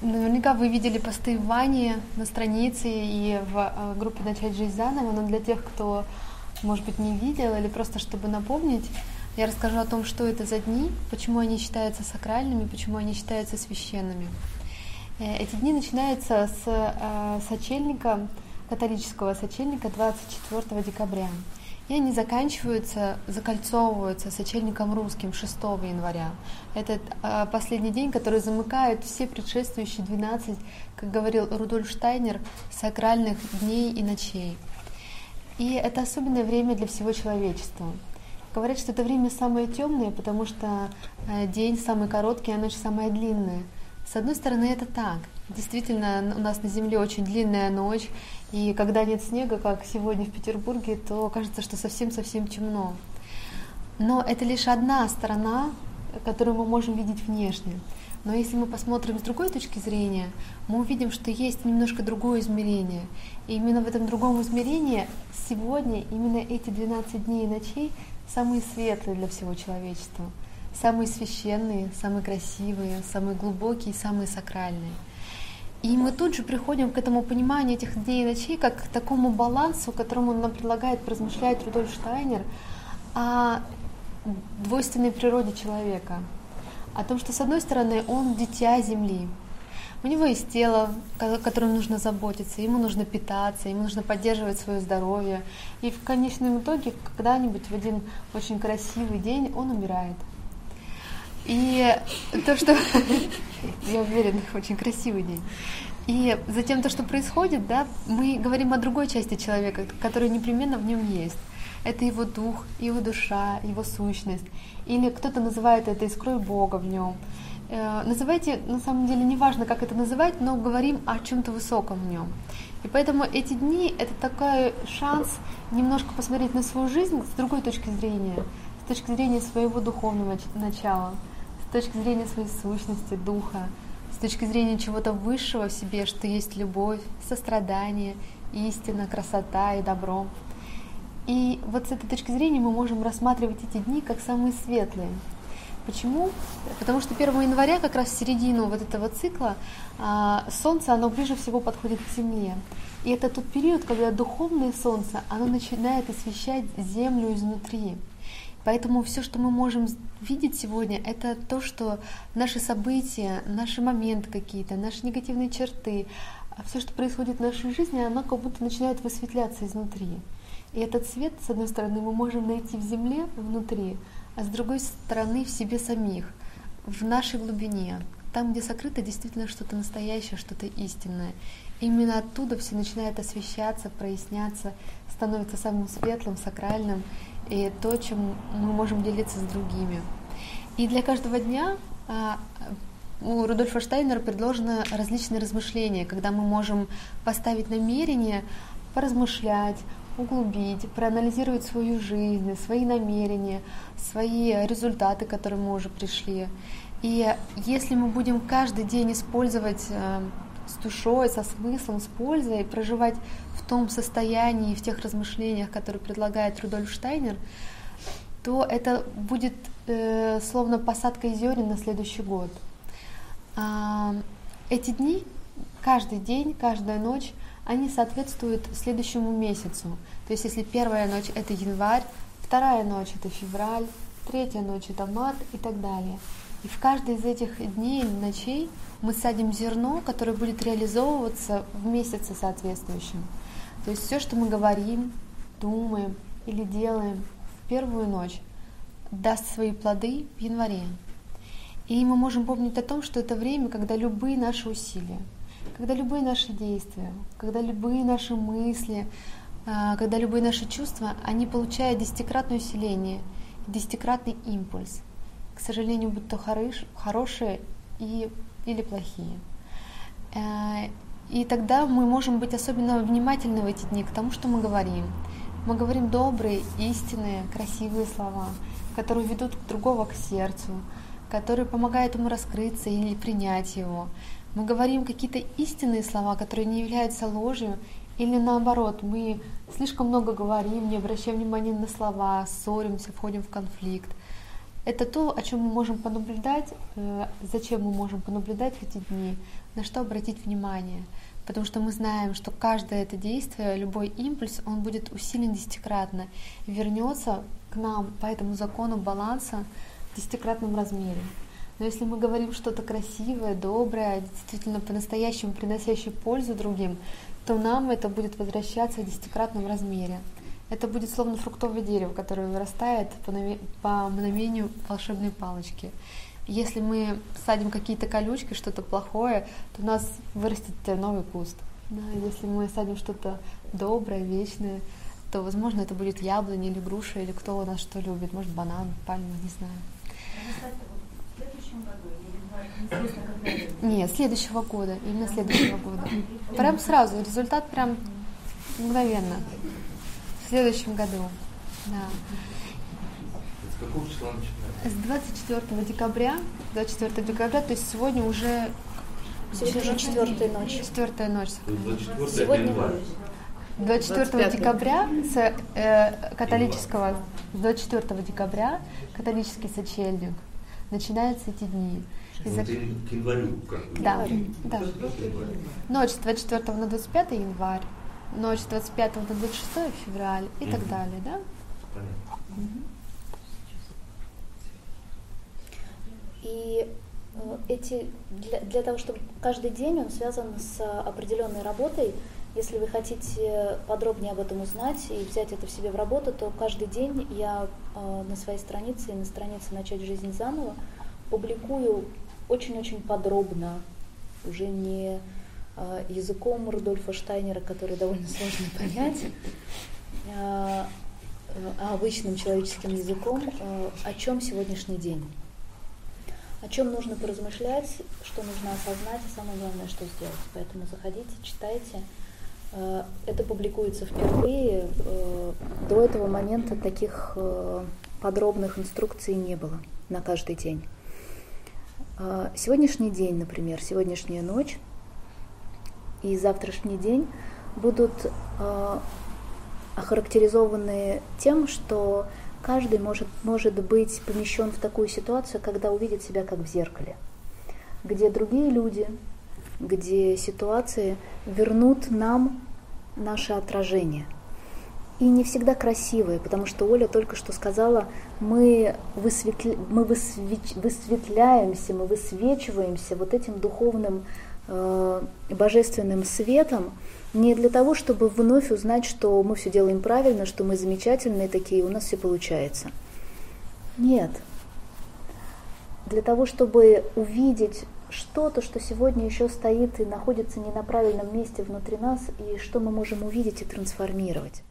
Наверняка вы видели посты в Ване на странице и в э, группе «Начать жизнь заново», но для тех, кто, может быть, не видел или просто чтобы напомнить, я расскажу о том, что это за дни, почему они считаются сакральными, почему они считаются священными. Э, эти дни начинаются с э, сочельника, католического сочельника 24 декабря. И они заканчиваются, закольцовываются сочельником русским 6 января. Это э, последний день, который замыкает все предшествующие 12, как говорил Рудольф Штайнер, сакральных дней и ночей. И это особенное время для всего человечества. Говорят, что это время самое темное, потому что э, день самый короткий, а ночь самая длинная. С одной стороны, это так. Действительно, у нас на Земле очень длинная ночь, и когда нет снега, как сегодня в Петербурге, то кажется, что совсем-совсем темно. Но это лишь одна сторона, которую мы можем видеть внешне. Но если мы посмотрим с другой точки зрения, мы увидим, что есть немножко другое измерение. И именно в этом другом измерении сегодня, именно эти 12 дней и ночей, самые светлые для всего человечества, самые священные, самые красивые, самые глубокие, самые сакральные. И мы тут же приходим к этому пониманию этих дней и ночей, как к такому балансу, которому нам предлагает поразмышлять Рудольф Штайнер о двойственной природе человека. О том, что с одной стороны он дитя Земли, у него есть тело, которым нужно заботиться, ему нужно питаться, ему нужно поддерживать свое здоровье. И в конечном итоге, когда-нибудь в один очень красивый день он умирает. И то, что... Я уверена, очень красивый день. И затем то, что происходит, да, мы говорим о другой части человека, которая непременно в нем есть. Это его дух, его душа, его сущность. Или кто-то называет это искрой Бога в нем. Э, называйте, на самом деле, неважно, как это называть, но говорим о чем-то высоком в нем. И поэтому эти дни — это такой шанс немножко посмотреть на свою жизнь с другой точки зрения, с точки зрения своего духовного начала, с точки зрения своей сущности, духа, с точки зрения чего-то высшего в себе, что есть любовь, сострадание, истина, красота и добро. И вот с этой точки зрения мы можем рассматривать эти дни как самые светлые, Почему? Потому что 1 января, как раз в середину вот этого цикла, а, Солнце, оно ближе всего подходит к Земле. И это тот период, когда духовное Солнце, оно начинает освещать Землю изнутри. Поэтому все, что мы можем видеть сегодня, это то, что наши события, наши моменты какие-то, наши негативные черты, а все, что происходит в нашей жизни, оно как будто начинает высветляться изнутри. И этот свет, с одной стороны, мы можем найти в земле внутри, а с другой стороны в себе самих, в нашей глубине, там, где сокрыто действительно что-то настоящее, что-то истинное. Именно оттуда все начинает освещаться, проясняться, становится самым светлым, сакральным, и то, чем мы можем делиться с другими. И для каждого дня а, у Рудольфа Штайнера предложено различные размышления, когда мы можем поставить намерение, поразмышлять, углубить, проанализировать свою жизнь, свои намерения, свои результаты, к которым мы уже пришли. И если мы будем каждый день использовать э, с душой, со смыслом, с пользой, проживать в том состоянии, в тех размышлениях, которые предлагает Рудольф Штайнер, то это будет э, словно посадка зерен на следующий год. А, эти дни, каждый день, каждая ночь, они соответствуют следующему месяцу. То есть если первая ночь это январь, вторая ночь это февраль, третья ночь это март и так далее. И в каждый из этих дней и ночей мы садим зерно, которое будет реализовываться в месяце соответствующем. То есть все, что мы говорим, думаем или делаем в первую ночь, даст свои плоды в январе. И мы можем помнить о том, что это время, когда любые наши усилия, когда любые наши действия, когда любые наши мысли, а, когда любые наши чувства, они получают десятикратное усиление, десятикратный импульс. К сожалению, будь то хорош, хорошие и, или плохие. Э, и тогда мы можем быть особенно внимательны в эти дни к тому, что мы говорим. Мы говорим добрые, истинные, красивые слова, которые ведут другого к сердцу, которые помогают ему раскрыться или принять его. Мы говорим какие-то истинные слова, которые не являются ложью, или наоборот, мы слишком много говорим, не обращаем внимания на слова, ссоримся, входим в конфликт. Это то, о чем мы можем понаблюдать, э, зачем мы можем понаблюдать в эти дни, на что обратить внимание. Потому что мы знаем, что каждое это действие, любой импульс, он будет усилен десятикратно и вернется к нам по этому закону баланса в десятикратном размере. Но если мы говорим что-то красивое, доброе, действительно по-настоящему приносящее пользу другим, то нам это будет возвращаться в десятикратном размере. Это будет словно фруктовое дерево, которое вырастает по, мгновению волшебной палочки. Если мы садим какие-то колючки, что-то плохое, то у нас вырастет новый куст. Да, если мы садим что-то доброе, вечное, то, возможно, это будет яблоня или груша, или кто у нас что любит, может, банан, пальма, не знаю. Нет, следующего года, именно следующего года. Прям сразу, результат прям мгновенно. В следующем году. Да. С какого числа начинается? С 24 декабря, 24 декабря, то есть сегодня уже Сегодня уже четвертая ночь. Четвертая ночь. 24 Сегодня января. 24 25. декабря с э, католического с 24 декабря католический сочельник начинаются эти дни. И за- Вот и к январю как бы. Да, да. 24 января. Ночь с 24 на 25 январь, ночь с 25 на 26 февраль и так Мгм. далее, да? Понятно. И э, эти для, для того, чтобы каждый день он связан с определенной работой. Если вы хотите подробнее об этом узнать и взять это в себе в работу, то каждый день я э, на своей странице и на странице «Начать жизнь заново» публикую очень-очень подробно, уже не языком Рудольфа Штайнера, который довольно сложно понять, а обычным человеческим языком, э, о чем сегодняшний день о чем нужно поразмышлять, что нужно осознать, и самое главное, что сделать. Поэтому заходите, читайте. Э, Это публикуется впервые. Э, До этого момента таких э, подробных инструкций не было на каждый день. Э, Сегодняшний день, например, сегодняшняя ночь и завтрашний день будут э, охарактеризованы тем, что каждый может, может быть помещен в такую ситуацию, когда увидит себя как в зеркале, где другие люди, где ситуации вернут нам наше отражение. И не всегда красивые, потому что Оля только что сказала, мы, высветля... мы высвеч... высветляемся, мы высвечиваемся вот этим духовным божественным светом, не для того, чтобы вновь узнать, что мы все делаем правильно, что мы замечательные такие, у нас все получается. Нет. Для того, чтобы увидеть что-то, что сегодня еще стоит и находится не на правильном месте внутри нас, и что мы можем увидеть и трансформировать.